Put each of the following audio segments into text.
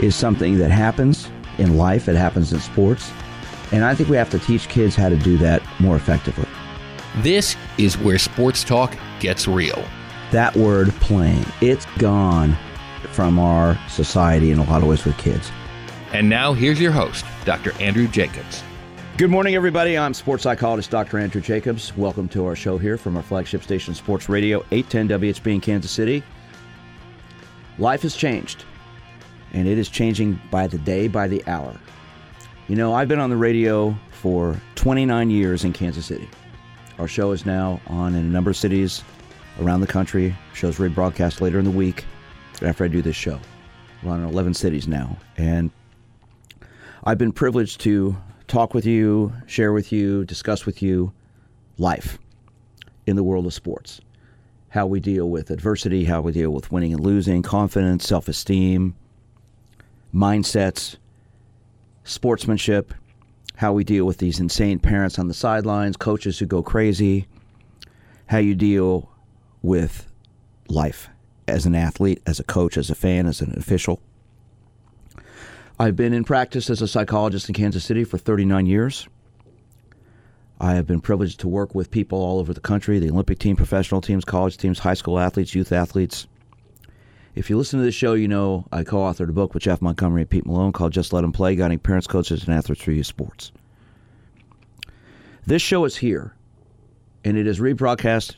is something that happens in life, it happens in sports. And I think we have to teach kids how to do that more effectively. This is where sports talk gets real. That word playing, it's gone from our society in a lot of ways with kids. And now here's your host, Dr. Andrew Jacobs. Good morning, everybody. I'm sports psychologist Dr. Andrew Jacobs. Welcome to our show here from our flagship station, Sports Radio 810 WHB in Kansas City. Life has changed, and it is changing by the day, by the hour. You know, I've been on the radio for 29 years in Kansas City. Our show is now on in a number of cities around the country. Shows rebroadcast later in the week after I do this show. We're on in 11 cities now. And I've been privileged to talk with you, share with you, discuss with you life in the world of sports. How we deal with adversity, how we deal with winning and losing, confidence, self esteem, mindsets, sportsmanship, how we deal with these insane parents on the sidelines, coaches who go crazy, how you deal with life as an athlete, as a coach, as a fan, as an official. I've been in practice as a psychologist in Kansas City for 39 years. I have been privileged to work with people all over the country the Olympic team, professional teams, college teams, high school athletes, youth athletes. If you listen to this show, you know I co authored a book with Jeff Montgomery and Pete Malone called Just Let Them Play Guiding Parents, Coaches, and Athletes Through Youth Sports. This show is here, and it is rebroadcast,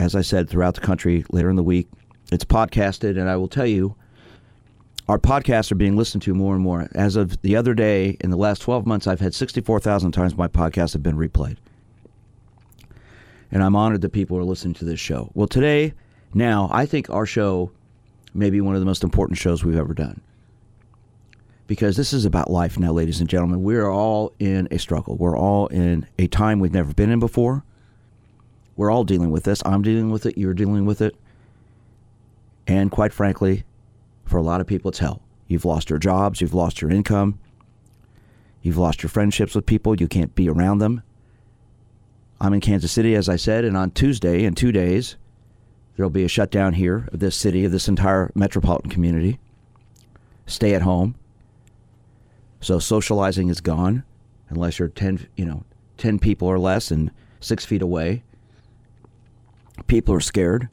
as I said, throughout the country later in the week. It's podcasted, and I will tell you, our podcasts are being listened to more and more. As of the other day, in the last 12 months, I've had 64,000 times my podcasts have been replayed. And I'm honored that people are listening to this show. Well, today, now, I think our show may be one of the most important shows we've ever done. Because this is about life now, ladies and gentlemen. We're all in a struggle. We're all in a time we've never been in before. We're all dealing with this. I'm dealing with it. You're dealing with it. And quite frankly, for a lot of people, it's hell. You've lost your jobs, you've lost your income, you've lost your friendships with people, you can't be around them. I'm in Kansas City, as I said, and on Tuesday, in two days, there'll be a shutdown here of this city, of this entire metropolitan community. Stay at home. So socializing is gone, unless you're 10, you know, 10 people or less and six feet away. People are scared.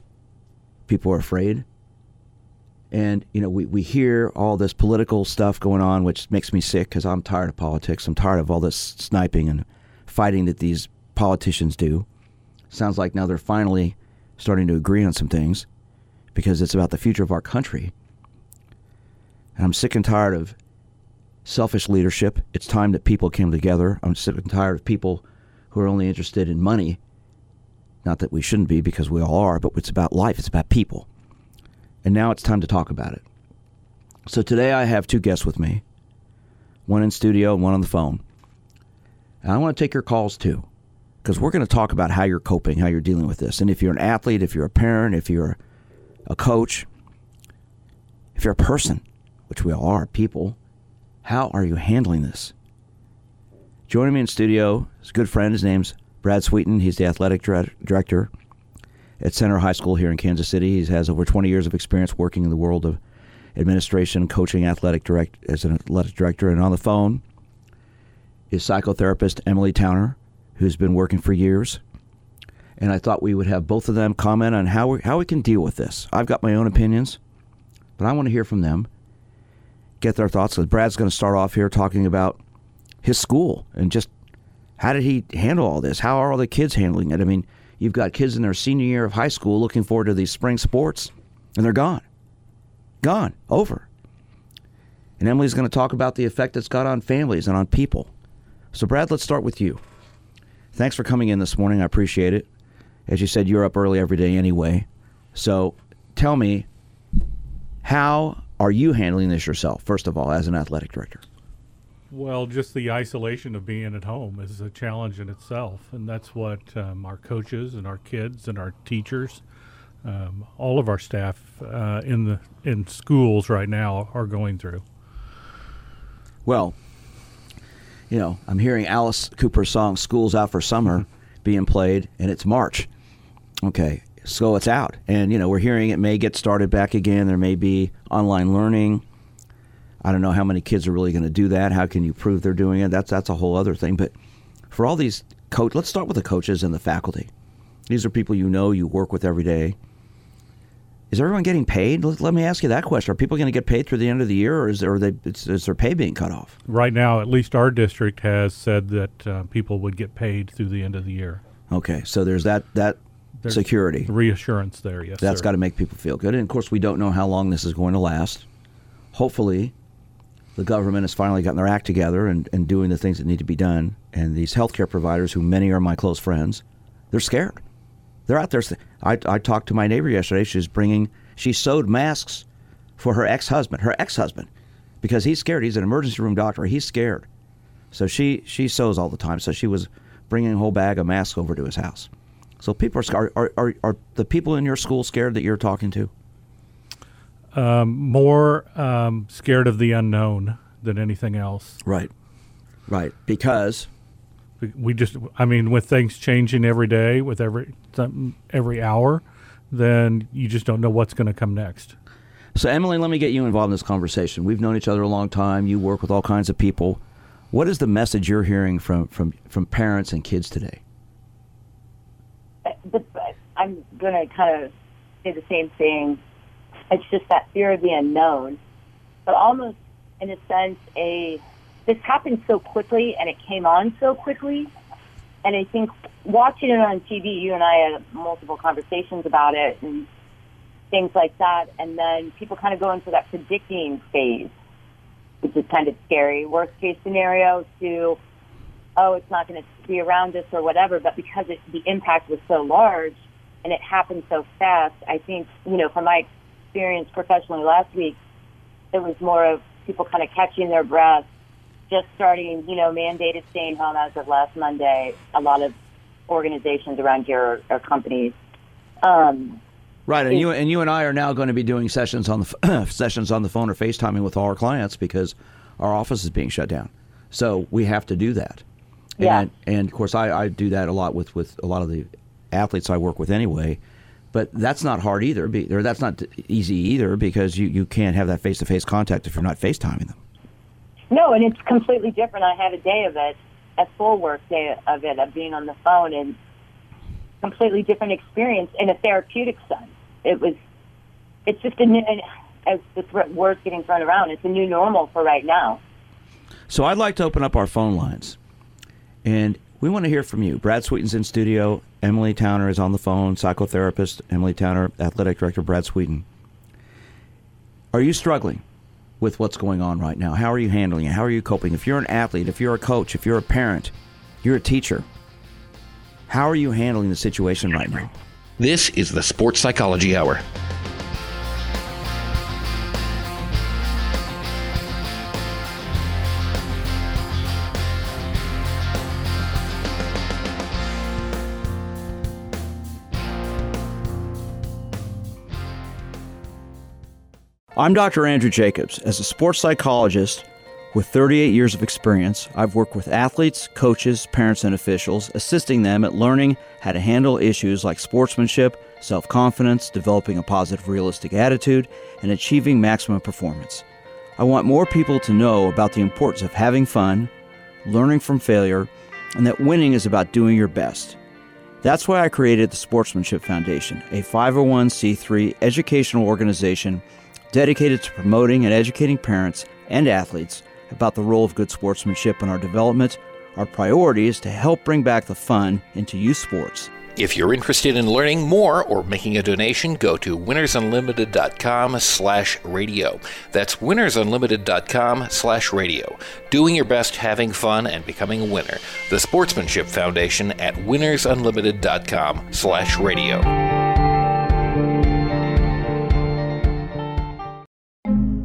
People are afraid. And, you know, we, we hear all this political stuff going on, which makes me sick because I'm tired of politics. I'm tired of all this sniping and fighting that these politicians do. Sounds like now they're finally starting to agree on some things because it's about the future of our country. And I'm sick and tired of selfish leadership. It's time that people came together. I'm sick and tired of people who are only interested in money. Not that we shouldn't be because we all are, but it's about life, it's about people. And now it's time to talk about it. So today I have two guests with me one in studio and one on the phone. And I want to take your calls too, because we're going to talk about how you're coping, how you're dealing with this. And if you're an athlete, if you're a parent, if you're a coach, if you're a person, which we all are, people, how are you handling this? Joining me in studio is a good friend. His name's Brad Sweeten. He's the athletic director at Center High School here in Kansas City. He has over 20 years of experience working in the world of administration, coaching, athletic direct as an athletic director. And on the phone is psychotherapist Emily Towner, who's been working for years. And I thought we would have both of them comment on how we, how we can deal with this. I've got my own opinions, but I want to hear from them, get their thoughts. So Brad's going to start off here talking about his school and just how did he handle all this? How are all the kids handling it? I mean, You've got kids in their senior year of high school looking forward to these spring sports, and they're gone. Gone. Over. And Emily's going to talk about the effect it's got on families and on people. So, Brad, let's start with you. Thanks for coming in this morning. I appreciate it. As you said, you're up early every day anyway. So, tell me, how are you handling this yourself, first of all, as an athletic director? Well, just the isolation of being at home is a challenge in itself, and that's what um, our coaches and our kids and our teachers, um, all of our staff uh, in the in schools right now are going through. Well, you know, I'm hearing Alice Cooper's song "School's Out for Summer" being played, and it's March. Okay, so it's out, and you know, we're hearing it may get started back again. There may be online learning I don't know how many kids are really going to do that. How can you prove they're doing it? That's that's a whole other thing. But for all these coach, let's start with the coaches and the faculty. These are people you know, you work with every day. Is everyone getting paid? Let, let me ask you that question: Are people going to get paid through the end of the year, or is, there, they, is their pay being cut off? Right now, at least our district has said that uh, people would get paid through the end of the year. Okay, so there's that that there's security reassurance there. Yes, that's got to make people feel good. And of course, we don't know how long this is going to last. Hopefully, the government has finally gotten their act together and, and doing the things that need to be done. And these healthcare providers, who many are my close friends, they're scared. They're out there. I, I talked to my neighbor yesterday. She's bringing, she sewed masks for her ex husband, her ex husband, because he's scared. He's an emergency room doctor. He's scared. So she, she sews all the time. So she was bringing a whole bag of masks over to his house. So people are scared. Are, are, are the people in your school scared that you're talking to? um, more um, scared of the unknown than anything else. Right. Right. Because we just, I mean, with things changing every day, with every every hour, then you just don't know what's going to come next. So, Emily, let me get you involved in this conversation. We've known each other a long time. You work with all kinds of people. What is the message you're hearing from from from parents and kids today? Uh, I'm going to kind of say the same thing it's just that fear of the unknown, but almost in a sense, a this happened so quickly and it came on so quickly. And I think watching it on TV, you and I had multiple conversations about it and things like that. And then people kind of go into that predicting phase, which is kind of scary. Worst case scenario to, oh, it's not going to be around us or whatever. But because it, the impact was so large and it happened so fast, I think, you know, from my experience professionally last week, it was more of people kind of catching their breath, just starting, you know, mandated staying home as of last Monday. A lot of organizations around here are, are companies. Um, right, and you and you and I are now going to be doing sessions on the sessions on the phone or FaceTiming with all our clients because our office is being shut down. So we have to do that. Yeah. And, and of course, I, I do that a lot with, with a lot of the athletes I work with anyway. But that's not hard either, or that's not easy either, because you, you can't have that face to face contact if you're not FaceTiming them. No, and it's completely different. I had a day of it, a full work day of it, of being on the phone, and completely different experience in a therapeutic sense. It was, it's just a new, as the th- word's getting thrown around, it's a new normal for right now. So I'd like to open up our phone lines. And we want to hear from you. Brad Sweeten's in studio. Emily Towner is on the phone, psychotherapist. Emily Towner, athletic director, Brad Sweeten. Are you struggling with what's going on right now? How are you handling it? How are you coping? If you're an athlete, if you're a coach, if you're a parent, you're a teacher, how are you handling the situation right now? This is the Sports Psychology Hour. I'm Dr. Andrew Jacobs. As a sports psychologist with 38 years of experience, I've worked with athletes, coaches, parents, and officials, assisting them at learning how to handle issues like sportsmanship, self confidence, developing a positive, realistic attitude, and achieving maximum performance. I want more people to know about the importance of having fun, learning from failure, and that winning is about doing your best. That's why I created the Sportsmanship Foundation, a 501c3 educational organization dedicated to promoting and educating parents and athletes about the role of good sportsmanship in our development. Our priority is to help bring back the fun into youth sports. If you're interested in learning more or making a donation, go to winnersunlimited.com slash radio. That's winnersunlimited.com slash radio. Doing your best, having fun, and becoming a winner. The Sportsmanship Foundation at winnersunlimited.com slash radio.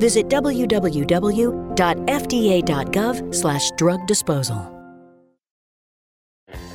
visit www.fda.gov/drug disposal.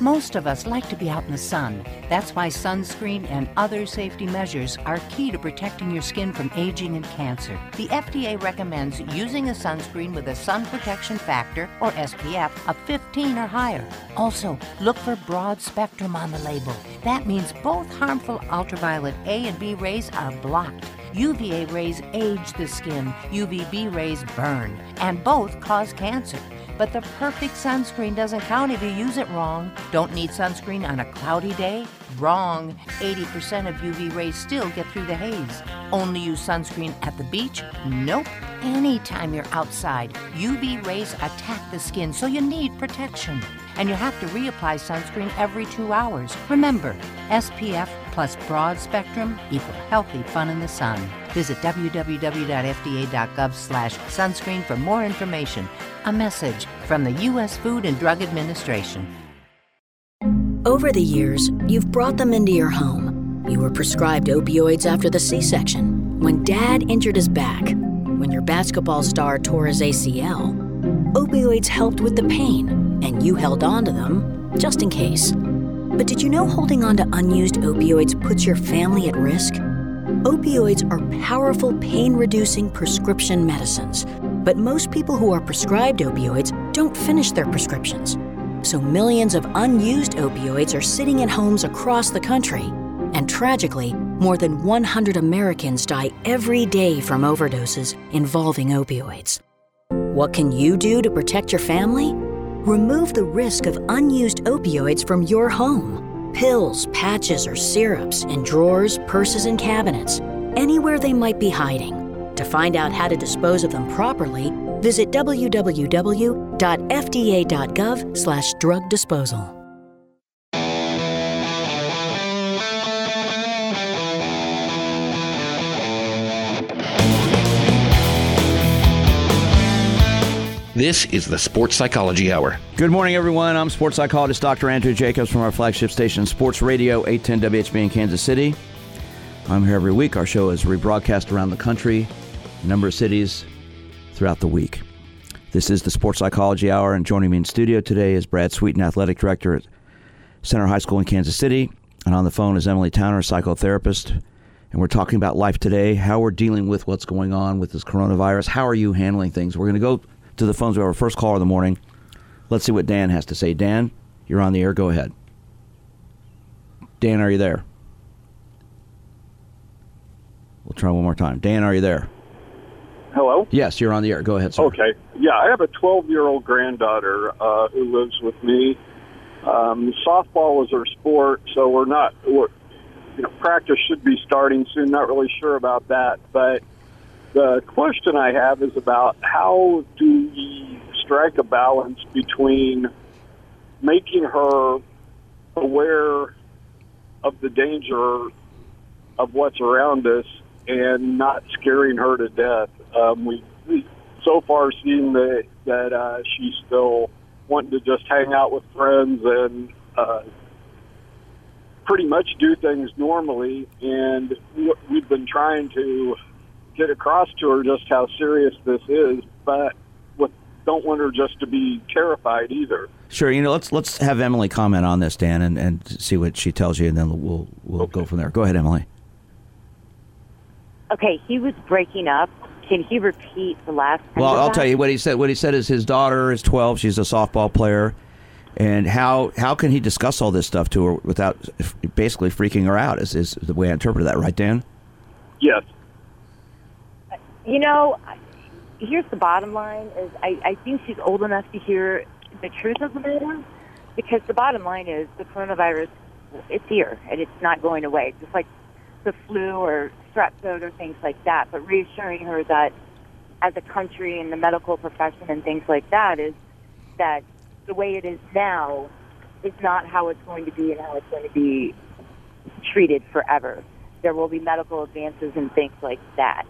Most of us like to be out in the sun. That's why sunscreen and other safety measures are key to protecting your skin from aging and cancer. The FDA recommends using a sunscreen with a sun protection factor, or SPF, of 15 or higher. Also, look for broad spectrum on the label. That means both harmful ultraviolet A and B rays are blocked. UVA rays age the skin, UVB rays burn, and both cause cancer. But the perfect sunscreen doesn't count if you use it wrong. Don't need sunscreen on a cloudy day? Wrong. 80% of UV rays still get through the haze. Only use sunscreen at the beach? Nope. Anytime you're outside, UV rays attack the skin, so you need protection. And you have to reapply sunscreen every two hours. Remember, SPF plus broad spectrum equal healthy fun in the sun. Visit www.fda.gov slash sunscreen for more information. A message from the U.S. Food and Drug Administration. Over the years, you've brought them into your home. You were prescribed opioids after the C section, when dad injured his back, basketball star tore his ACL. Opioids helped with the pain, and you held on to them just in case. But did you know holding on to unused opioids puts your family at risk? Opioids are powerful pain reducing prescription medicines, but most people who are prescribed opioids don't finish their prescriptions. So millions of unused opioids are sitting in homes across the country. And tragically, more than 100 Americans die every day from overdoses involving opioids. What can you do to protect your family? Remove the risk of unused opioids from your home. Pills, patches, or syrups in drawers, purses, and cabinets, anywhere they might be hiding. To find out how to dispose of them properly, visit www.fda.gov/drug disposal. This is the Sports Psychology Hour. Good morning, everyone. I'm sports psychologist Dr. Andrew Jacobs from our flagship station, Sports Radio 810 WHB in Kansas City. I'm here every week. Our show is rebroadcast around the country, a number of cities throughout the week. This is the Sports Psychology Hour, and joining me in studio today is Brad Sweeten, athletic director at Center High School in Kansas City. And on the phone is Emily Towner, psychotherapist. And we're talking about life today, how we're dealing with what's going on with this coronavirus. How are you handling things? We're going to go to the phones. We have our first caller of the morning. Let's see what Dan has to say. Dan, you're on the air. Go ahead. Dan, are you there? We'll try one more time. Dan, are you there? Hello? Yes, you're on the air. Go ahead, sir. Okay. Yeah, I have a 12 year old granddaughter uh, who lives with me. Um, softball is her sport, so we're not, we're, you know, practice should be starting soon. Not really sure about that. But the question I have is about how do we strike a balance between making her aware of the danger of what's around us and not scaring her to death. Um, we, we so far seen that that uh, she's still wanting to just hang out with friends and uh, pretty much do things normally. And we- we've been trying to get across to her just how serious this is, but with, don't want her just to be terrified either. Sure. You know, let's let's have Emily comment on this, Dan, and, and see what she tells you, and then we'll we'll go from there. Go ahead, Emily. Okay, he was breaking up. Can he repeat the last? Well, I'll that? tell you what he said. What he said is his daughter is 12. She's a softball player. And how how can he discuss all this stuff to her without basically freaking her out? Is is the way I interpret that, right, Dan? Yes. You know, here's the bottom line: is I, I think she's old enough to hear the truth of the matter, because the bottom line is the coronavirus, it's here and it's not going away, just like the flu or strep throat or things like that. But reassuring her that, as a country and the medical profession and things like that, is that the way it is now is not how it's going to be and how it's going to be treated forever. There will be medical advances and things like that.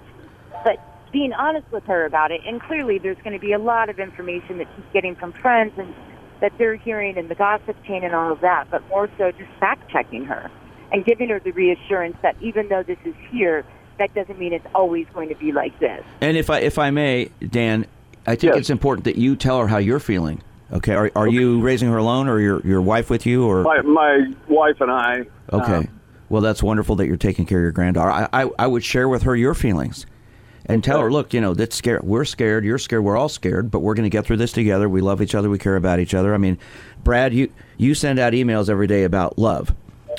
But being honest with her about it, and clearly there's going to be a lot of information that she's getting from friends and that they're hearing in the gossip chain and all of that, but more so just fact checking her and giving her the reassurance that even though this is here, that doesn't mean it's always going to be like this. And if I if I may, Dan, I think Yes. it's important that you tell her how you're feeling. Okay, are, are you raising her alone, or your your wife with you, or My my wife and I. okay? um, well, that's wonderful that you're taking care of your granddaughter. I, I I would share with her your feelings, and tell her, look, you know, that's scared. We're scared. You're scared. We're all scared, but we're going to get through this together. We love each other. We care about each other. I mean, Brad, you you send out emails every day about love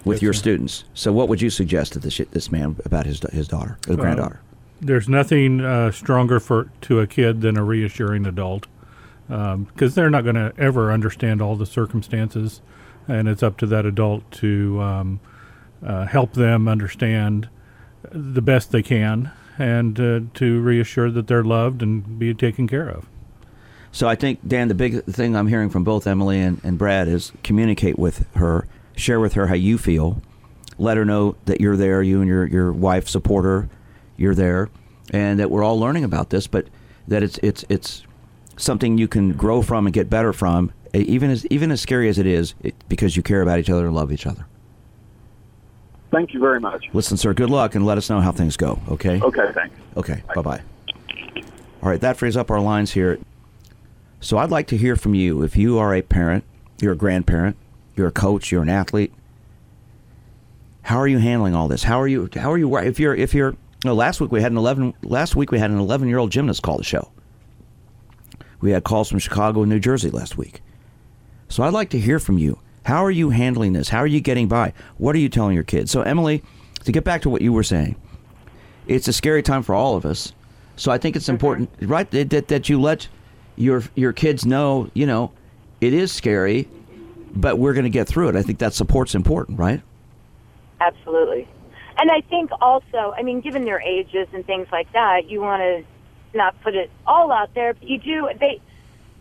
with your students. So, what would you suggest to this this man about his his daughter, his granddaughter? There's nothing uh, stronger for to a kid than a reassuring adult, because they're not going to ever understand all the circumstances, and it's up to that adult to um, uh, help them understand the best they can, and uh, to reassure that they're loved and be taken care of. So I think Dan, the big thing I'm hearing from both Emily and, and Brad is communicate with her, share with her how you feel, let her know that you're there, you and your your wife support her, you're there, and that we're all learning about this, but that it's it's it's something you can grow from and get better from, even as even as scary as it is, it, because you care about each other and love each other. Thank you very much. Listen, sir, good luck and let us know how things go. Okay. Okay, thanks. Okay, bye bye. All right, that frees up our lines here. So I'd like to hear from you. If you are a parent, you're a grandparent, you're a coach, you're an athlete. How are you handling all this? How are you? How are you? If you're, if you're, no, last week we had an eleven. Last week we had an eleven-year-old gymnast call the show. We had calls from Chicago and New Jersey last week. So I'd like to hear from you. How are you handling this? How are you getting by? What are you telling your kids? So Emily, to get back to what you were saying, it's a scary time for all of us. So I think it's mm-hmm. important, right, that, that, that you let your your kids know, you know, it is scary, but we're going to get through it. I think that support's important, right? Absolutely. And I think also, I mean, given their ages and things like that, you want to not put it all out there, but you do, they,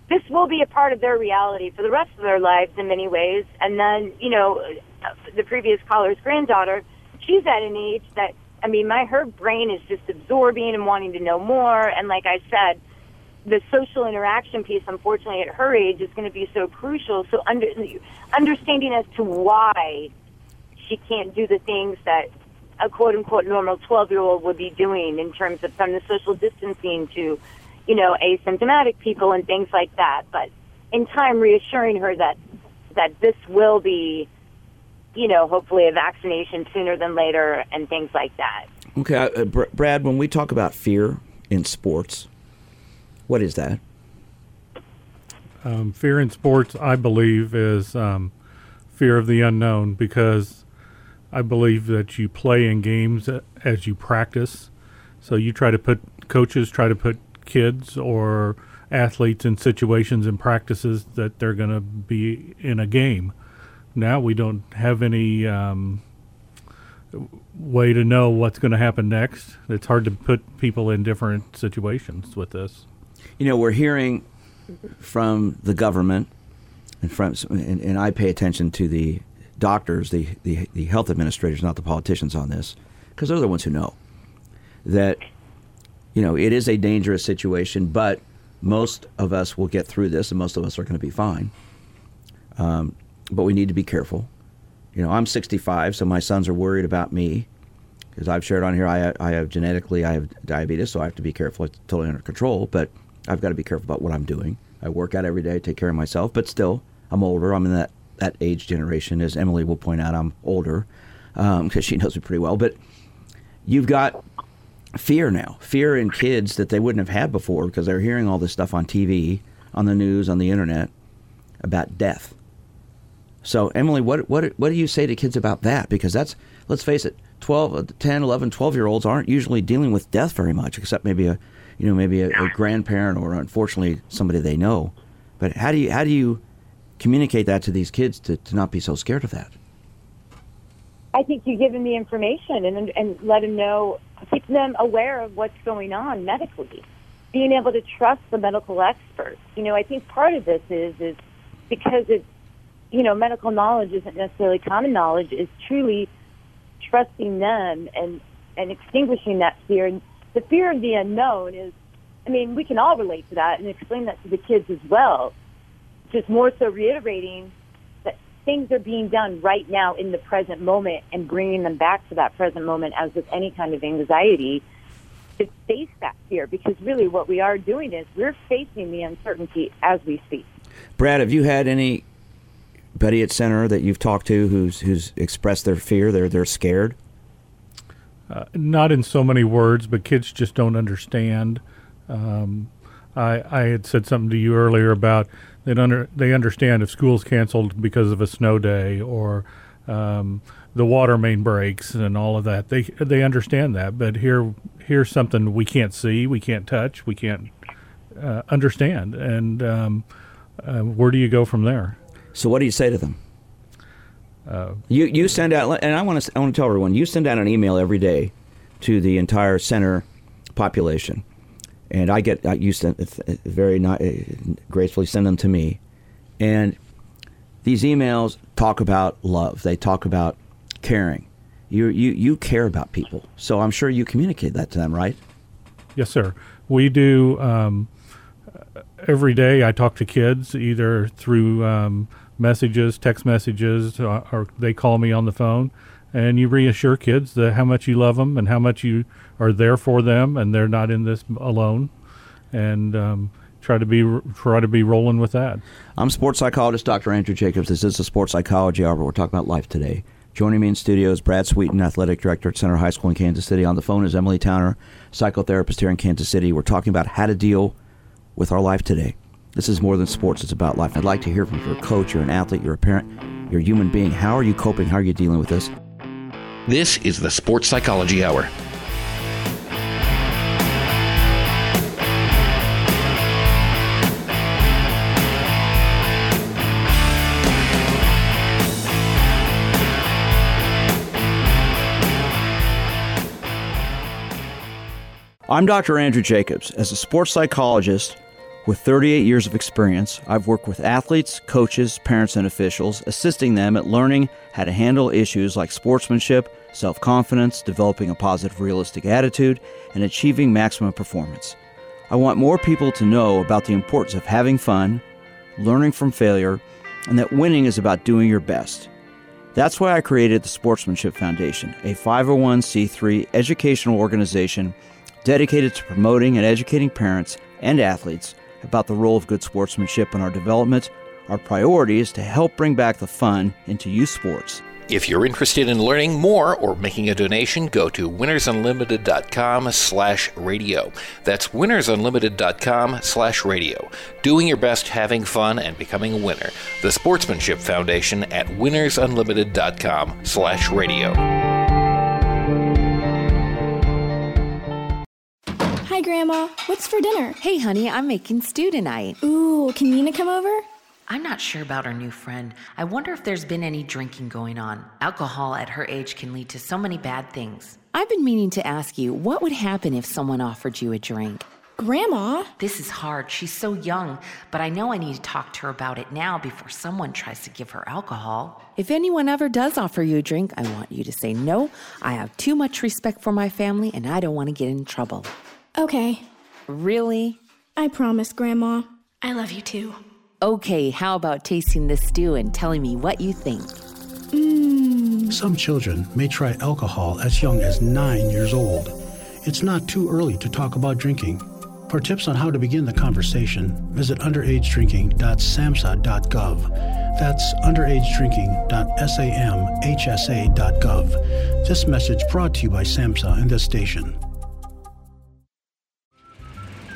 this will be a part of their reality for the rest of their lives in many ways. And then, you know, the previous caller's granddaughter, she's at an age that, I mean, my, her brain is just absorbing and wanting to know more. And like I said, the social interaction piece, unfortunately, at her age is going to be so crucial. So under, understanding as to why she can't do the things that a quote unquote normal 12 year old would be doing in terms of from the social distancing to, you know, asymptomatic people and things like that. But in time, reassuring her that, that this will be, you know, hopefully a vaccination sooner than later and things like that. Okay, uh, Br- Brad, when we talk about fear in sports, what is that? Um, fear in sports, I believe, is um, fear of the unknown because I believe that you play in games as you practice. So you try to put coaches try to put kids or athletes in situations and practices that they're going to be in a game. Now we don't have any um, way to know what's going to happen next. It's hard to put people in different situations with this. You know, we're hearing from the government, and from and, and I pay attention to the doctors, the, the the health administrators, not the politicians on this, because they're the ones who know that you know it is a dangerous situation, but most of us will get through this, and most of us are going to be fine. Um, but we need to be careful. You know, I'm 65, so my sons are worried about me because I've shared on here. I I have genetically I have diabetes, so I have to be careful. It's totally under control, but I've got to be careful about what I'm doing. I work out every day, take care of myself, but still, I'm older. I'm in that that age generation, as Emily will point out. I'm older because she knows me pretty well. But you've got fear now, fear in kids that they wouldn't have had before because they're hearing all this stuff on TV, on the news, on the internet about death. So, Emily, what what what do you say to kids about that? Because that's let's face it, 12, uh, 10, 11, 12 year olds aren't usually dealing with death very much, except maybe a you know maybe a, a grandparent or unfortunately somebody they know. But how do you how do you communicate that to these kids to, to not be so scared of that? I think you give them the information and and let them know, keep them aware of what's going on medically, being able to trust the medical experts. You know, I think part of this is is because it's you know, medical knowledge isn't necessarily common knowledge, is truly trusting them and, and extinguishing that fear. And the fear of the unknown is, I mean, we can all relate to that and explain that to the kids as well. Just more so reiterating things are being done right now in the present moment and bringing them back to that present moment as with any kind of anxiety to face that fear because really what we are doing is we're facing the uncertainty as we speak. Brad, have you had any Betty at center that you've talked to who's who's expressed their fear? They're they're scared. Uh, not in so many words, but kids just don't understand. Um, I I had said something to you earlier about they under they understand if school's canceled because of a snow day or um, the water main breaks and all of that. They they understand that, but here here's something we can't see, we can't touch, we can't uh, understand, and um, uh, where do you go from there? So what do you say to them? Uh, you you send out, and I want to I want to tell everyone you send out an email every day to the entire center population, and I get I used to very not, gracefully send them to me, and these emails talk about love. They talk about caring. You you you care about people, so I'm sure you communicate that to them, right? Yes, sir. We do. Um, every day I talk to kids either through um, messages, text messages, uh, or, they call me on the phone, and you reassure kids that how much you love them and how much you are there for them, and they're not in this alone, and um, try to be try to be rolling with that. I'm sports psychologist Dr. Andrew Jacobs. This is the Sports Psychology Hour. We're talking about life today. Joining me in studio is Brad Sweeten, athletic director at Center High School in Kansas City. On the phone is Emily Towner, psychotherapist here in Kansas City. We're talking about how to deal with our life today. This is more than sports, it's about life. I'd like to hear from you. You're a coach, you're an athlete, you're a parent, you're a human being. How are you coping? How are you dealing with this? This is the Sports Psychology Hour. I'm Dr. Andrew Jacobs. As a sports psychologist, with 38 years of experience, I've worked with athletes, coaches, parents, and officials, assisting them at learning how to handle issues like sportsmanship, self confidence, developing a positive, realistic attitude, and achieving maximum performance. I want more people to know about the importance of having fun, learning from failure, and that winning is about doing your best. That's why I created the Sportsmanship Foundation, a 501c3 educational organization dedicated to promoting and educating parents and athletes about the role of good sportsmanship in our development. Our priority is to help bring back the fun into youth sports. If you're interested in learning more or making a donation, go to winnersunlimited.com slash radio. That's winnersunlimited.com slash radio. Doing your best, having fun, and becoming a winner. The Sportsmanship Foundation at winnersunlimited.com slash radio. Grandma. What's for dinner? Hey, honey, I'm making stew tonight. Ooh, can Nina come over? I'm not sure about our new friend. I wonder if there's been any drinking going on. Alcohol at her age can lead to so many bad things. I've been meaning to ask you what would happen if someone offered you a drink? Grandma? This is hard. She's so young, but I know I need to talk to her about it now before someone tries to give her alcohol. If anyone ever does offer you a drink, I want you to say no. I have too much respect for my family and I don't want to get in trouble. Okay. Really? I promise, Grandma. I love you too. Okay, how about tasting this stew and telling me what you think? Mmm. Some children may try alcohol as young as nine years old. It's not too early to talk about drinking. For tips on how to begin the conversation, visit underagedrinking.samhsa.gov. That's underagedrinking.samhsa.gov. This message brought to you by SAMHSA and this station.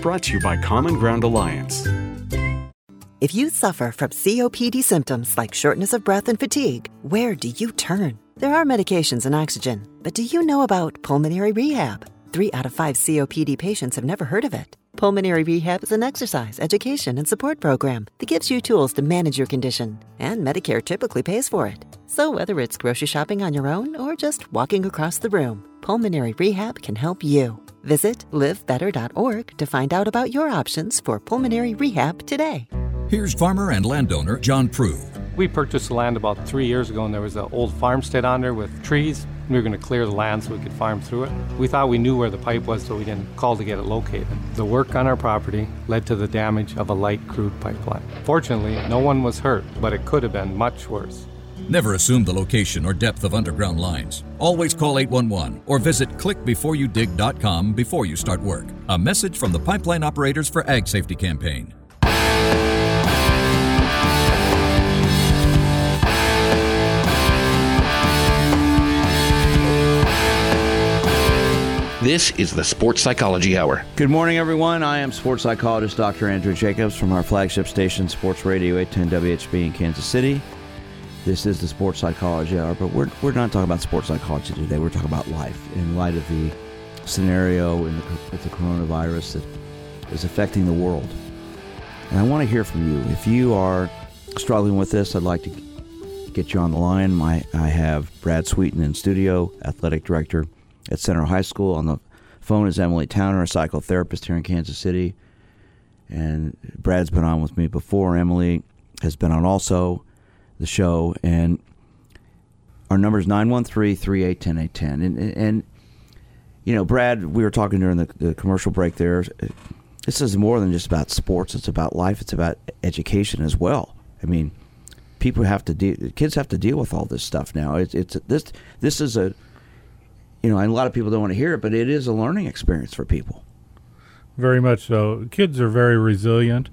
Brought to you by Common Ground Alliance. If you suffer from COPD symptoms like shortness of breath and fatigue, where do you turn? There are medications and oxygen, but do you know about pulmonary rehab? Three out of five COPD patients have never heard of it. Pulmonary Rehab is an exercise, education, and support program that gives you tools to manage your condition, and Medicare typically pays for it. So, whether it's grocery shopping on your own or just walking across the room, Pulmonary Rehab can help you. Visit livebetter.org to find out about your options for pulmonary rehab today. Here's farmer and landowner John Prue. We purchased the land about three years ago, and there was an old farmstead on there with trees. We were going to clear the land so we could farm through it. We thought we knew where the pipe was, so we didn't call to get it located. The work on our property led to the damage of a light crude pipeline. Fortunately, no one was hurt, but it could have been much worse. Never assume the location or depth of underground lines. Always call 811 or visit clickbeforeyoudig.com before you start work. A message from the Pipeline Operators for Ag Safety campaign. This is the Sports Psychology Hour. Good morning, everyone. I am sports psychologist Dr. Andrew Jacobs from our flagship station, Sports Radio 810 WHB in Kansas City. This is the Sports Psychology Hour, but we're, we're not talking about sports psychology today. We're talking about life in light of the scenario in the, with the coronavirus that is affecting the world. And I want to hear from you. If you are struggling with this, I'd like to get you on the line. My, I have Brad Sweeten in studio, athletic director at Center High School. On the phone is Emily Towner, a psychotherapist here in Kansas City. And Brad's been on with me before. Emily has been on also the show. And our number is 913 381 810. And, and, you know, Brad, we were talking during the, the commercial break there. This is more than just about sports, it's about life, it's about education as well. I mean, people have to deal, kids have to deal with all this stuff now. It's, it's this, this is a, you know, a lot of people don't want to hear it, but it is a learning experience for people. Very much so. Kids are very resilient,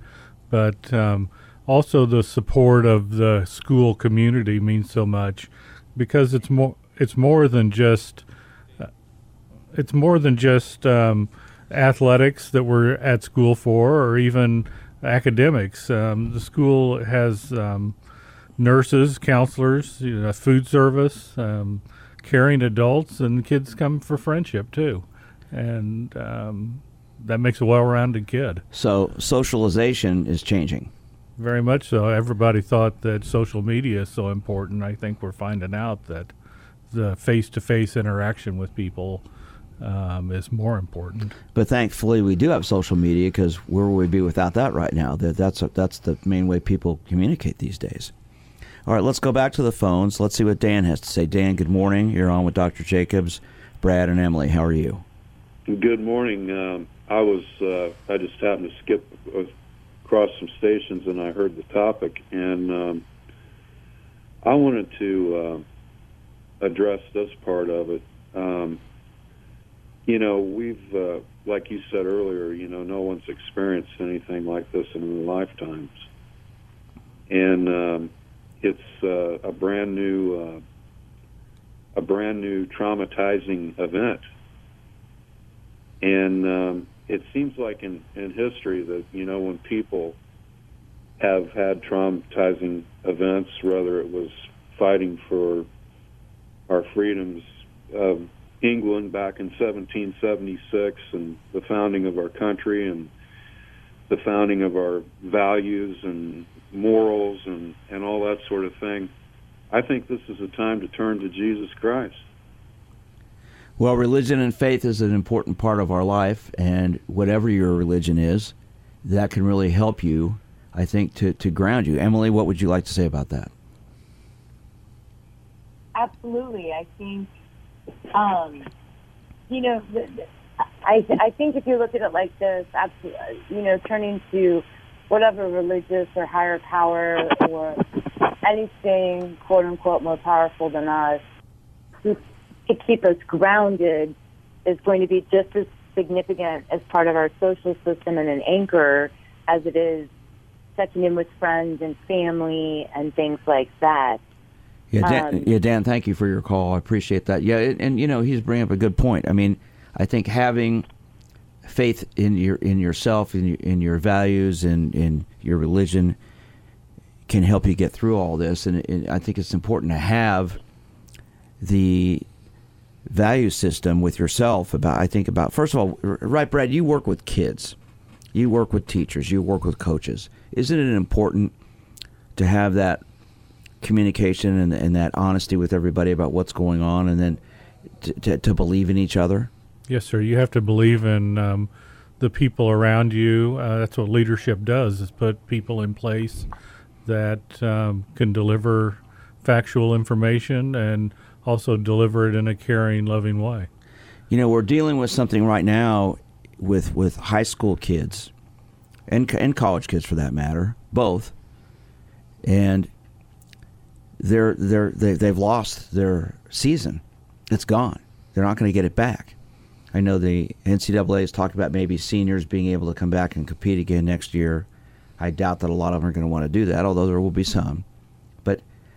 but um, also the support of the school community means so much because it's more it's more than just uh, it's more than just um, athletics that we're at school for, or even academics. Um, the school has um, nurses, counselors, you know, food service um, caring adults, and kids come for friendship too, and um, that makes a well-rounded kid. So socialization is changing. Very much so. Everybody thought that social media is so important. I think we're finding out that the face-to-face interaction with people um, is more important. But thankfully, we do have social media because where would we be without that right now? That that's a, that's the main way people communicate these days. All right, let's go back to the phones. Let's see what Dan has to say. Dan, good morning. You're on with Dr. Jacobs, Brad, and Emily. How are you? Good morning. Um, I was uh, I just happened to skip across some stations and I heard the topic, and um, I wanted to uh, address this part of it. Um, you know, we've uh, like you said earlier. You know, no one's experienced anything like this in their lifetimes, and um, it's uh, a brand new, uh, a brand new traumatizing event. And um, it seems like in, in history that you know when people have had traumatizing events, whether it was fighting for our freedoms of England back in 1776 and the founding of our country and the founding of our values and morals and, and all that sort of thing. I think this is a time to turn to Jesus Christ. Well, religion and faith is an important part of our life, and whatever your religion is, that can really help you, I think, to, to ground you. Emily, what would you like to say about that? Absolutely. I think, um, you know, I, I think if you look at it like this, you know, turning to whatever religious or higher power or anything, quote unquote, more powerful than us, to, keep us grounded is going to be just as significant as part of our social system and an anchor as it is checking in with friends and family and things like that. Yeah, Dan, Um, yeah, Dan, thank you for your call. I appreciate that. Yeah, and, and you know, he's bringing up a good point. I mean, I think having faith in your in yourself, in your, in your values, and in your religion can help you get through all this. And, and I think it's important to have the value system with yourself about i think about first of all right brad you work with kids you work with teachers you work with coaches isn't it important to have that communication and, and that honesty with everybody about what's going on and then to, to, to believe in each other Yes, sir. You have to believe in um, the people around you. Uh, that's what leadership does: is put people in place that um, can deliver factual information and also deliver it in a caring, loving way. you know we're dealing with something right now with with high school kids and and college kids for that matter both. And they're they're they, they've lost their season. It's gone. They're not going to get it back. I know the ncaa has talked about maybe seniors being able to come back and compete again next year. I doubt that a lot of them are going to want to do that although there will be some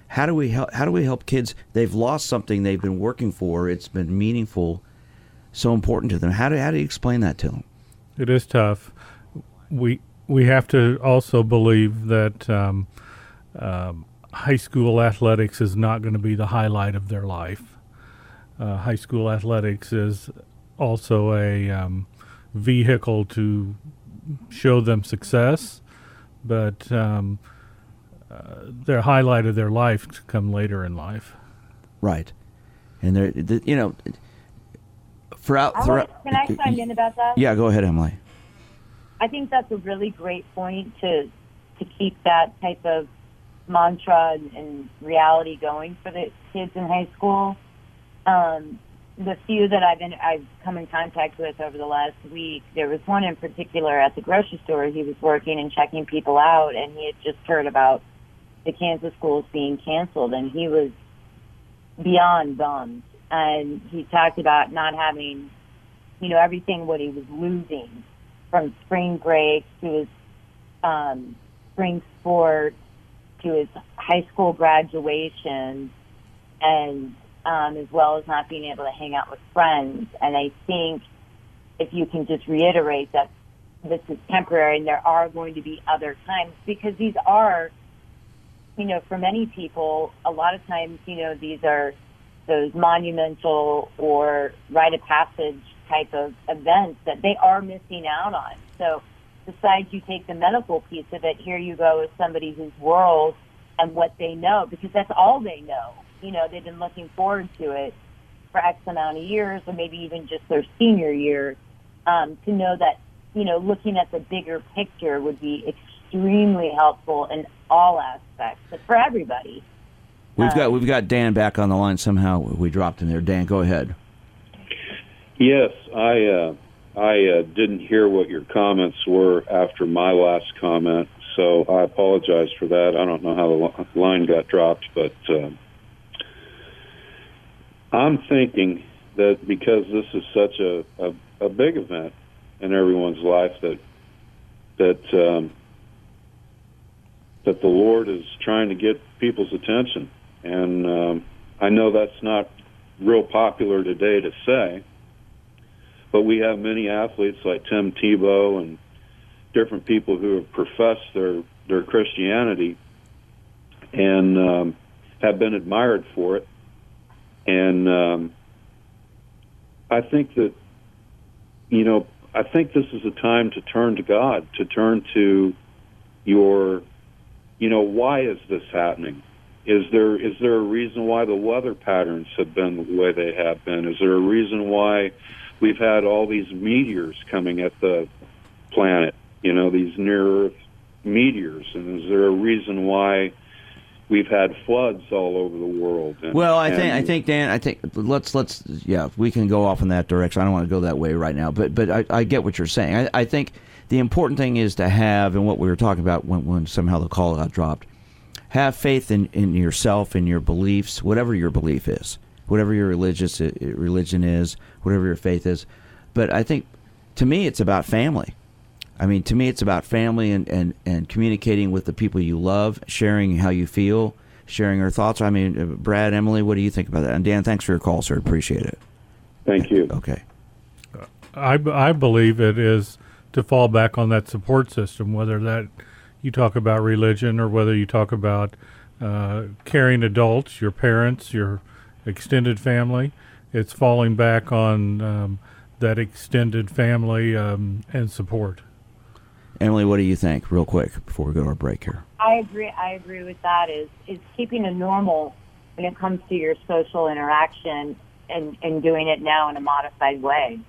how do we help how do we help kids they've lost something they've been working for it's been meaningful so important to them how do, how do you explain that to them It is tough. We we have to also believe that um, um, high school athletics is not going to be the highlight of their life. Uh, high school athletics is also a um, vehicle to show them success, but um, uh, their highlight of their life to come later in life. right and they're the, you know throughout, I throughout want, can I chime in about that? yeah go ahead emily I think that's a really great point to to keep that type of mantra and, and reality going for the kids in high school. Um, the few that I've been I've come in contact with over the last week, there was one in particular at the grocery store. He was working and checking people out, and he had just heard about the Kansas schools being canceled, and he was beyond bummed. And he talked about not having, you know, everything what he was losing from spring break to his um, spring sport to his high school graduation, and um, as well as not being able to hang out with friends. And I think if you can just reiterate that this is temporary and there are going to be other times because these are, you know, for many people, a lot of times, you know, these are those monumental or rite of passage type of events that they are missing out on. So besides you take the medical piece of it, here you go as somebody whose world and what they know, because that's all they know. You know, they've been looking forward to it for X amount of years or maybe even just their senior year, um, to know that, you know, looking at the bigger picture would be extremely helpful in all aspects, but for everybody. we've Uh, got we've got dan back on the line somehow we dropped him there dan go ahead Yes, I uh, I uh, didn't hear what your comments were after my last comment, so I apologize for that. I don't know how the line got dropped, but uh, I'm thinking that because this is such a, a, a big event in everyone's life, that that um, that the Lord is trying to get people's attention, and um, I know that's not real popular today to say but we have many athletes like Tim Tebow and different people who have professed their their Christianity and um, have been admired for it. And um, I think that you know I think this is a time to turn to God, to turn to your you know why is this happening? Is there is there a reason why the weather patterns have been the way they have been? Is there a reason why we've had all these meteors coming at the planet? You know, these near Earth meteors, and is there a reason why we've had floods all over the world? And, Well, I think I think Dan, I think let's let's yeah, we can go off in that direction. I don't want to go that way right now, but but I, I get what you're saying. I, I think the important thing is to have, and what we were talking about when when somehow the call got dropped, have faith in in yourself in your beliefs, whatever your belief is, whatever your religious uh, religion is, whatever your faith is. But I think to me, it's about family. I mean, to me, it's about family and, and, and communicating with the people you love, sharing how you feel, sharing your thoughts. I mean, uh, Brad, Emily, what do you think about that? And Dan, thanks for your call, sir. Appreciate it. Thank you. Okay. I, I believe it is to fall back on that support system, whether that you talk about religion or whether you talk about uh, caring adults, your parents, your extended family. It's falling back on um, that extended family um, and support. Emily, what do you think, real quick, before we go to our break here? I agree. I agree with that. Is is keeping a normal when it comes to your social interaction and and doing it now in a modified way.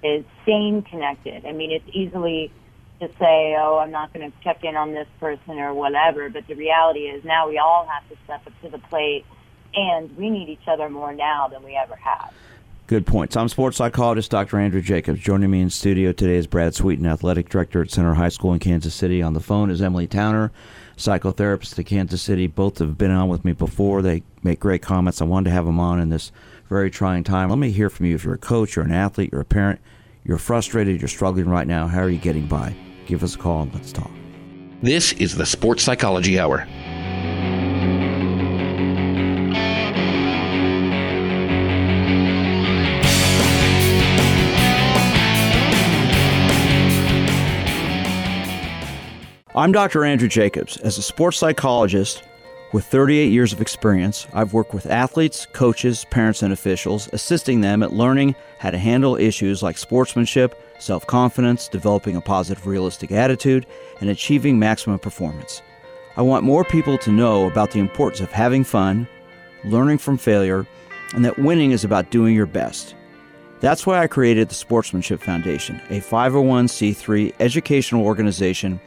Is staying connected. I mean, it's easily to say, "Oh, I'm not going to check in on this person or whatever," but the reality is now we all have to step up to the plate, and we need each other more now than we ever have. Good points. I'm sports psychologist Dr. Andrew Jacobs. Joining me in studio today is Brad Sweeten, athletic director at Center High School in Kansas City. On the phone is Emily Towner, psychotherapist at Kansas City. Both have been on with me before. They make great comments. I wanted to have them on in this very trying time. Let me hear from you. If you're a coach, you're an athlete, you're a parent, you're frustrated, you're struggling right now, how are you getting by? Give us a call and let's talk. This is the Sports Psychology Hour. I'm Dr. Andrew Jacobs. As a sports psychologist with 38 years of experience, I've worked with athletes, coaches, parents, and officials, assisting them at learning how to handle issues like sportsmanship, self confidence, developing a positive, realistic attitude, and achieving maximum performance. I want more people to know about the importance of having fun, learning from failure, and that winning is about doing your best. That's why I created the Sportsmanship Foundation, a 501c3 educational organization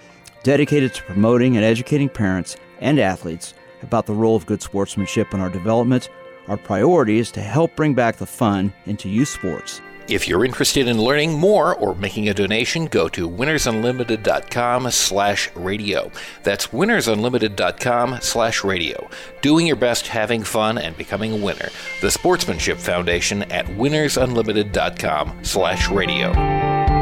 dedicated to promoting and educating parents and athletes about the role of good sportsmanship in our development. Our priority is to help bring back the fun into youth sports. If you're interested in learning more or making a donation, go to winnersunlimited.com slash radio. That's winnersunlimited.com slash radio. Doing your best, having fun, and becoming a winner. The Sportsmanship Foundation at winnersunlimited.com slash radio.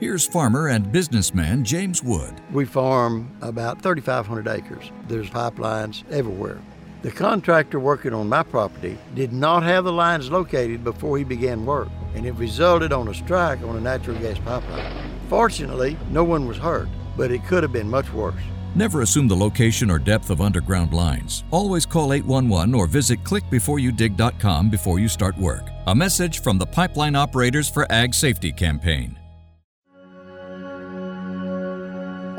Here's farmer and businessman James Wood. We farm about 3,500 acres. There's pipelines everywhere. The contractor working on my property did not have the lines located before he began work, and it resulted on a strike on a natural gas pipeline. Fortunately, no one was hurt, but it could have been much worse. Never assume the location or depth of underground lines. Always call 811 or visit clickbeforeyoudig.com before you start work. A message from the Pipeline Operators for Ag Safety campaign.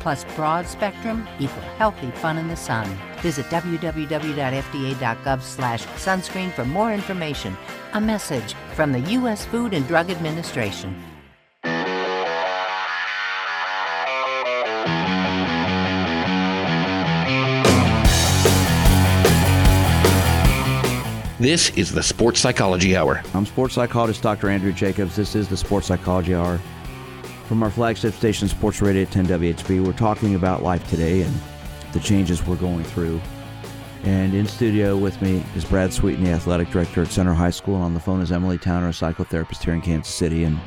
plus broad spectrum equal healthy fun in the sun. Visit www.fda.gov slash sunscreen for more information. A message from the U.S. Food and Drug Administration. This is the Sports Psychology Hour. I'm sports psychologist Dr. Andrew Jacobs. This is the Sports Psychology Hour. From our flagship station, Sports Radio 10 WHB, we're talking about life today and the changes we're going through. And in studio with me is Brad Sweeten, the athletic director at Center High School. And on the phone is Emily Towner, a psychotherapist here in Kansas City. And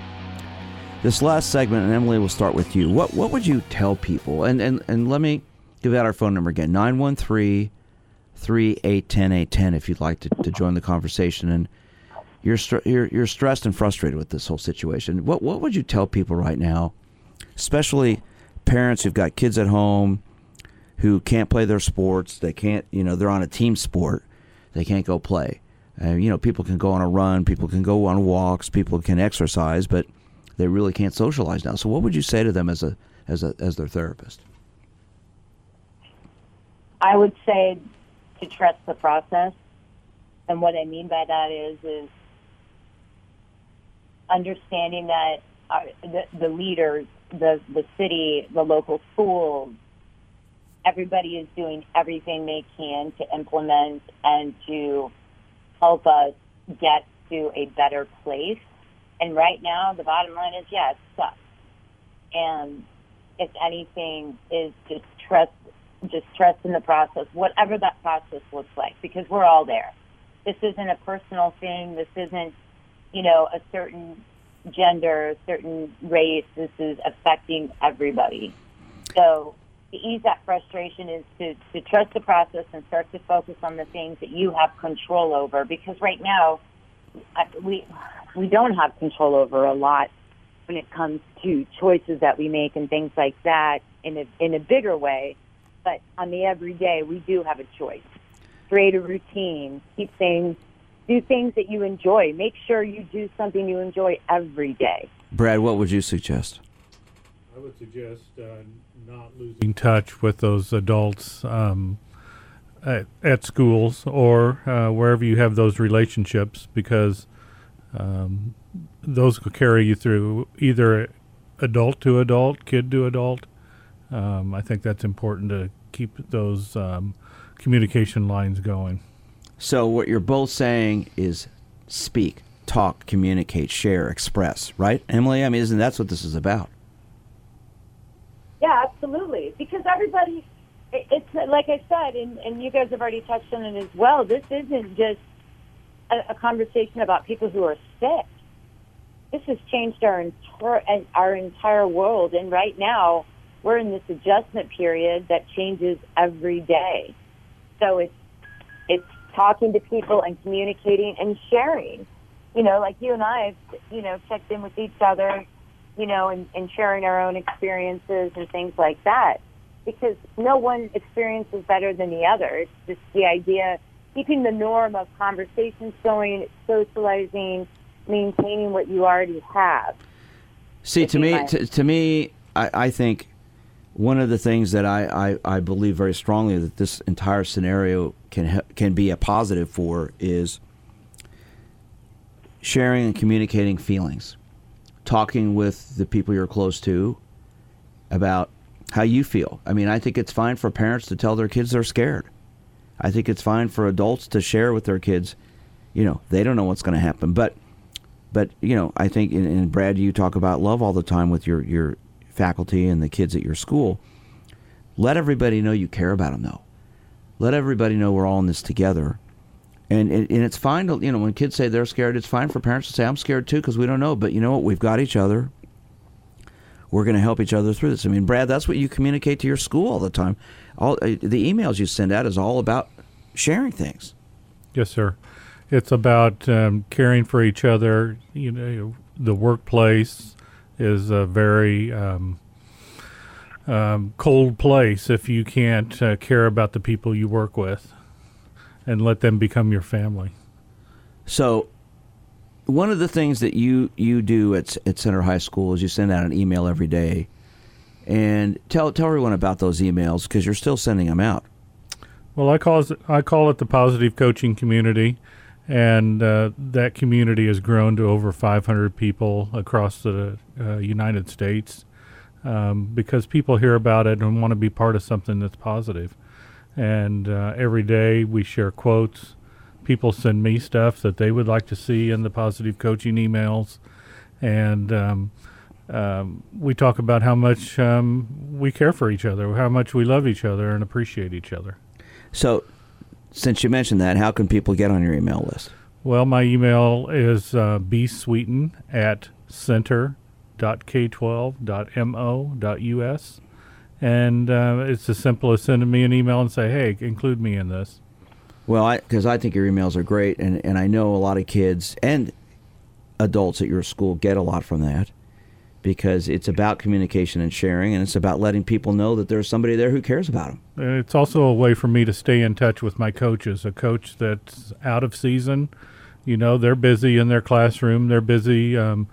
this last segment, and Emily, we'll start with you. What what would you tell people? And and, and let me give out our phone number again 913 3810 810 if you'd like to, to join the conversation. And you're, you're, you're stressed and frustrated with this whole situation. What, what would you tell people right now, especially parents who've got kids at home who can't play their sports? They can't, you know, they're on a team sport, they can't go play. Uh, you know, people can go on a run, people can go on walks, people can exercise, but they really can't socialize now. So, what would you say to them as a as a as their therapist? I would say to trust the process. And what I mean by that is, is understanding that our, the, the leaders, the, the city, the local schools, everybody is doing everything they can to implement and to help us get to a better place. And right now, the bottom line is, yeah, it sucks. And if anything, is just trust, just trust in the process, whatever that process looks like, because we're all there. This isn't a personal thing. This isn't, you know, a certain gender, a certain race. This is affecting everybody. So to ease that frustration is to, to trust the process and start to focus on the things that you have control over. Because right now, we we don't have control over a lot when it comes to choices that we make and things like that in a in a bigger way. But on the everyday, we do have a choice. Create a routine. Keep things, do things that you enjoy. Make sure you do something you enjoy every day. Brad, what would you suggest? I would suggest uh, not losing touch with those adults um, at, at schools or uh, wherever you have those relationships because um, those will carry you through either adult to adult, kid to adult. Um, I think that's important to keep those um, communication lines going. So, what you're both saying is speak, talk, communicate, share, express, right, Emily? I mean, isn't that's what this is about? Yeah, absolutely. Because everybody, it's uh, like I said, and, and you guys have already touched on it as well. This isn't just a, a conversation about people who are sick. This has changed our entire uh, our entire world, and right now we're in this adjustment period that changes every day. So it's talking to people and communicating and sharing. You know, like you and I have, you know, checked in with each other, you know, and, and sharing our own experiences and things like that. Because no one experience is better than the other. It's just the idea, keeping the norm of conversations going, socializing, maintaining what you already have. See, to me, to, to me, I, I think one of the things that I, I, I believe very strongly that this entire scenario can can be a positive for is sharing and communicating feelings, talking with the people you're close to about how you feel. I mean, I think it's fine for parents to tell their kids they're scared. I think it's fine for adults to share with their kids. You know, they don't know what's going to happen, but but you know, I think and, and Brad, you talk about love all the time with your your faculty and the kids at your school. Let everybody know you care about them, though. Let everybody know we're all in this together. And, and and it's fine to you know when kids say they're scared, it's fine for parents to say I'm scared too because we don't know. But you know what? We've got each other. We're going to help each other through this. I mean, Brad, that's what you communicate to your school all the time. All uh, the emails you send out is all about sharing things. Yes, sir. It's about um, caring for each other. You know, the workplace is a very um, um, cold place if you can't uh, care about the people you work with and let them become your family. So, one of the things that you you do at at Center High School is you send out an email every day And tell tell everyone about those emails because you're still sending them out. Well, I call it, I call it the positive coaching community, and uh, that community has grown to over 500 people across the uh, United States um, because people hear about it and want to be part of something that's positive. And uh, every day we share quotes. People send me stuff that they would like to see in the positive coaching emails, and um, um, we talk about how much um, we care for each other, how much we love each other, and appreciate each other. So, since you mentioned that, how can people get on your email list? Well, my email is uh, bsweeten at center.k12.mo.us. And uh, it's as simple as sending me an email and say, hey, include me in this. Well, because I, I, think your emails are great, and, and I know a lot of kids and adults at your school get a lot from that because it's about communication and sharing, and it's about letting people know that there's somebody there who cares about them. And it's also a way for me to stay in touch with my coaches. A coach that's out of season, you know, they're busy in their classroom, they're busy um,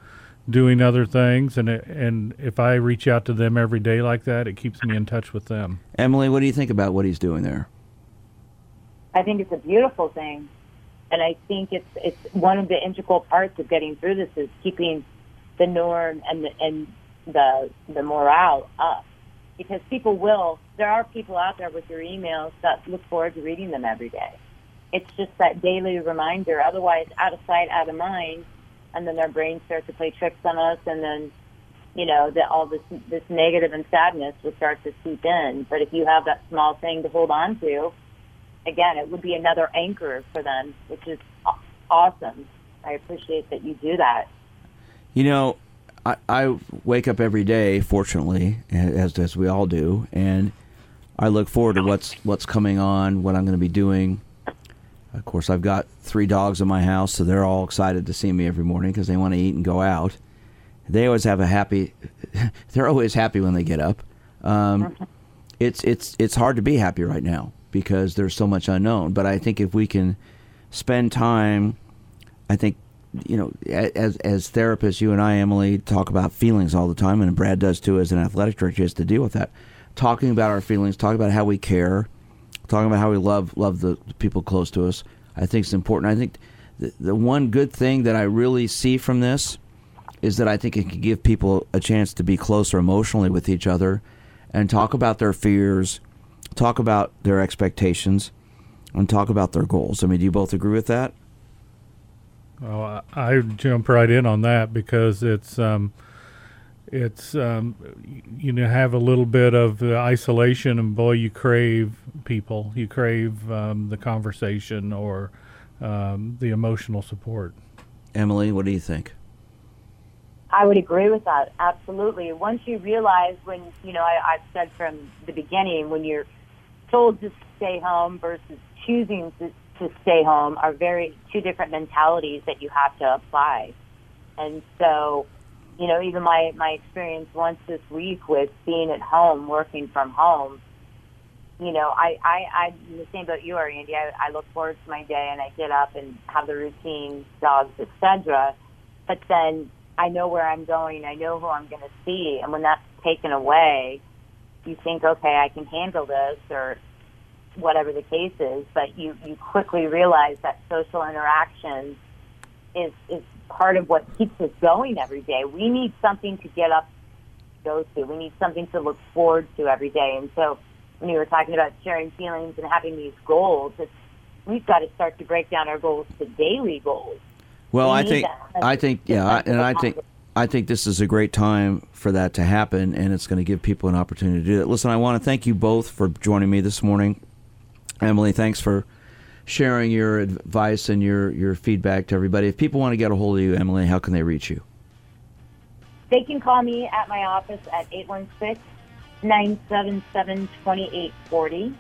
doing other things, and it, and if I reach out to them every day like that, it keeps me in touch with them. Emily, what do you think about what he's doing there? I think it's a beautiful thing, and I think it's it's one of the integral parts of getting through this is keeping the norm and the, and the the morale up because people will there are people out there with your emails that look forward to reading them every day. It's just that daily reminder otherwise out of sight out of mind and then their brains start to play tricks on us and then you know that all this this negative and sadness will start to seep in. But if you have that small thing to hold on to again it would be another anchor for them which is awesome. I appreciate that you do that. You know, I, I wake up every day, fortunately, as as we all do, and I look forward to what's what's coming on, what I'm going to be doing. Of course, I've got three dogs in my house, so they're all excited to see me every morning because they want to eat and go out. They always have a happy. they're always happy when they get up. Um, it's it's it's hard to be happy right now because there's so much unknown. But I think if we can spend time, I think you know, as as therapists, you and I, Emily, talk about feelings all the time, and Brad does too as an athletic director. Has to deal with that. Talking about our feelings, talking about how we care, talking about how we love love the people close to us. I think it's important. I think the, the one good thing that I really see from this is that I think it can give people a chance to be closer emotionally with each other and talk about their fears, talk about their expectations, and talk about their goals. I mean, do you both agree with that? Oh, I jump right in on that because it's um, it's um, you know have a little bit of isolation, and boy, you crave people. You crave um, the conversation or um, the emotional support. Emily, what do you think? I would agree with that absolutely. Once you realize when you know I, I've said from the beginning when you're told to stay home versus choosing to to stay home are very two different mentalities that you have to apply. And so, you know, even my my experience once this week with being at home, working from home, you know, I I I'm the same about you are, Andy. I, I look forward to my day and I get up and have the routine, dogs, etc. But then I know where I'm going. I know who I'm going to see, and when that's taken away, you think, okay, I can handle this, or whatever the case is, but you, you quickly realize that social interaction is, is part of what keeps us going every day. We need something to get up, go to. We need something to look forward to every day. And so when you were talking about sharing feelings and having these goals, it's, we've got to start to break down our goals to daily goals. Well, we I think, I think, yeah, I, and I think, I think this is a great time for that to happen, and it's going to give people an opportunity to do that. Listen, I want to thank you both for joining me this morning. Emily, thanks for sharing your advice and your, your feedback to everybody. If people want to get a hold of you, Emily, how can they reach you? They can call me at my office at 816 977 2840.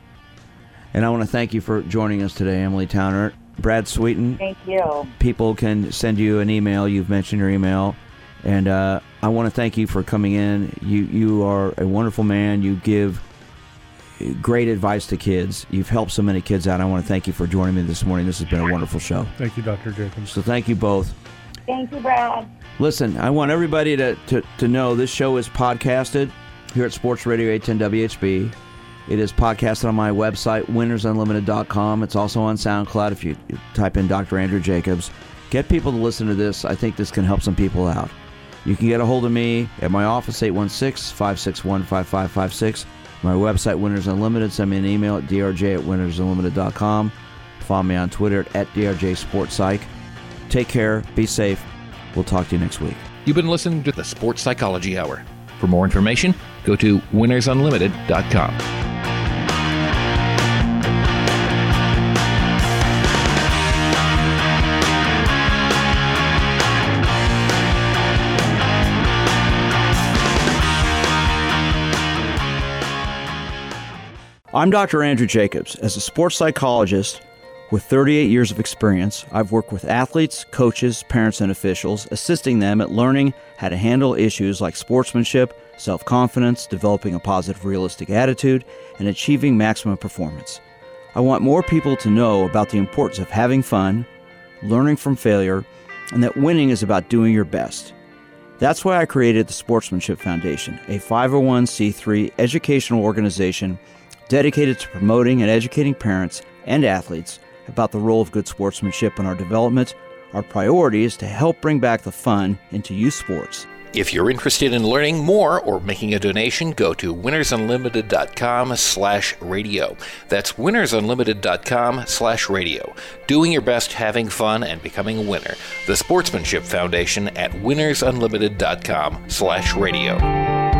And I want to thank you for joining us today, Emily Towner. Brad Sweeten. Thank you. People can send you an email. You've mentioned your email. And uh, I want to thank you for coming in. You, you are a wonderful man. You give great advice to kids. You've helped so many kids out. I want to thank you for joining me this morning. This has been a wonderful show. Thank you, Dr. Jacobs. So thank you both. Thank you, Brad. Listen, I want everybody to, to, to know this show is podcasted. here at Sports Radio 810 WHB. It is podcasted on my website, winnersunlimited.com. It's also on SoundCloud if you type in Dr. Andrew Jacobs. Get people to listen to this. I think this can help some people out. You can get a hold of me at my office, 816 561 5556. My website, Winners Unlimited. Send me an email at drj at winnersunlimited.com. Follow me on Twitter at drj sports psych. Take care. Be safe. We'll talk to you next week. You've been listening to the Sports Psychology Hour. For more information, go to winnersunlimited.com. I'm Dr. Andrew Jacobs. As a sports psychologist with 38 years of experience, I've worked with athletes, coaches, parents, and officials, assisting them at learning how to handle issues like sportsmanship, self confidence, developing a positive, realistic attitude, and achieving maximum performance. I want more people to know about the importance of having fun, learning from failure, and that winning is about doing your best. That's why I created the Sportsmanship Foundation, a 501c3 educational organization dedicated to promoting and educating parents and athletes about the role of good sportsmanship in our development. Our priority is to help bring back the fun into youth sports. If you're interested in learning more or making a donation, go to winnersunlimited.com slash radio. That's winnersunlimited.com slash radio. Doing your best, having fun, and becoming a winner. The Sportsmanship Foundation at winnersunlimited.com slash radio.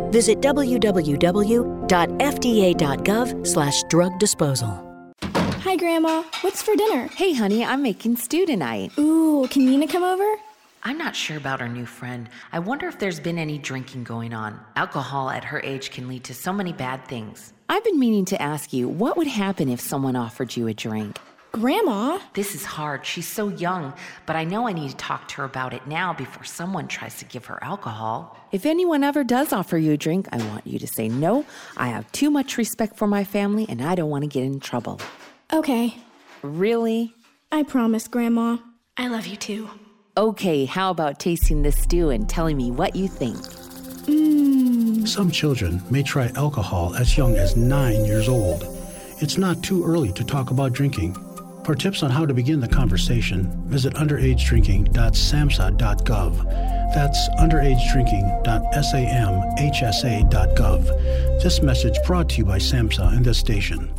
visit www.fda.gov slash drug disposal. Hi, Grandma. What's for dinner? Hey, honey, I'm making stew tonight. Ooh, can Nina come over? I'm not sure about our new friend. I wonder if there's been any drinking going on. Alcohol at her age can lead to so many bad things. I've been meaning to ask you what would happen if someone offered you a drink? Grandma? This is hard. She's so young, but I know I need to talk to her about it now before someone tries to give her alcohol. If anyone ever does offer you a drink, I want you to say no. I have too much respect for my family and I don't want to get in trouble. Okay. Really? I promise, Grandma. I love you too. Okay, how about tasting this stew and telling me what you think? Mmm. Some children may try alcohol as young as nine years old. It's not too early to talk about drinking. For tips on how to begin the conversation, visit underagedrinking.samhsa.gov. That's underagedrinking.samhsa.gov. This message brought to you by SAMHSA and this station.